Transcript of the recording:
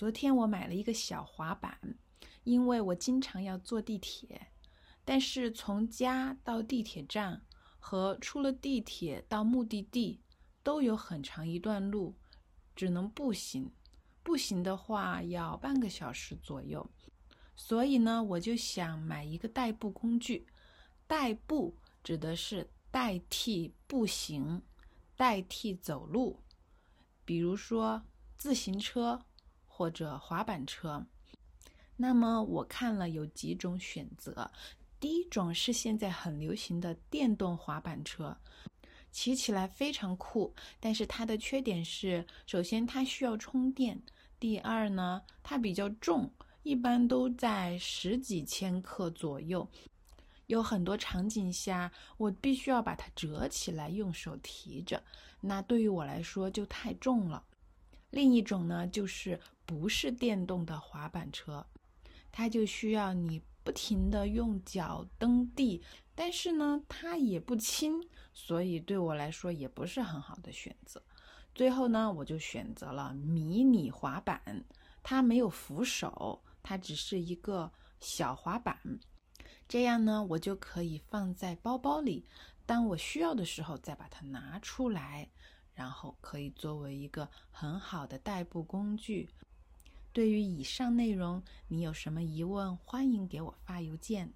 昨天我买了一个小滑板，因为我经常要坐地铁，但是从家到地铁站和出了地铁到目的地都有很长一段路，只能步行。步行的话要半个小时左右，所以呢，我就想买一个代步工具。代步指的是代替步行，代替走路，比如说自行车。或者滑板车，那么我看了有几种选择。第一种是现在很流行的电动滑板车，骑起来非常酷，但是它的缺点是，首先它需要充电，第二呢，它比较重，一般都在十几千克左右，有很多场景下我必须要把它折起来用手提着，那对于我来说就太重了。另一种呢，就是不是电动的滑板车，它就需要你不停的用脚蹬地，但是呢，它也不轻，所以对我来说也不是很好的选择。最后呢，我就选择了迷你滑板，它没有扶手，它只是一个小滑板，这样呢，我就可以放在包包里，当我需要的时候再把它拿出来。然后可以作为一个很好的代步工具。对于以上内容，你有什么疑问？欢迎给我发邮件。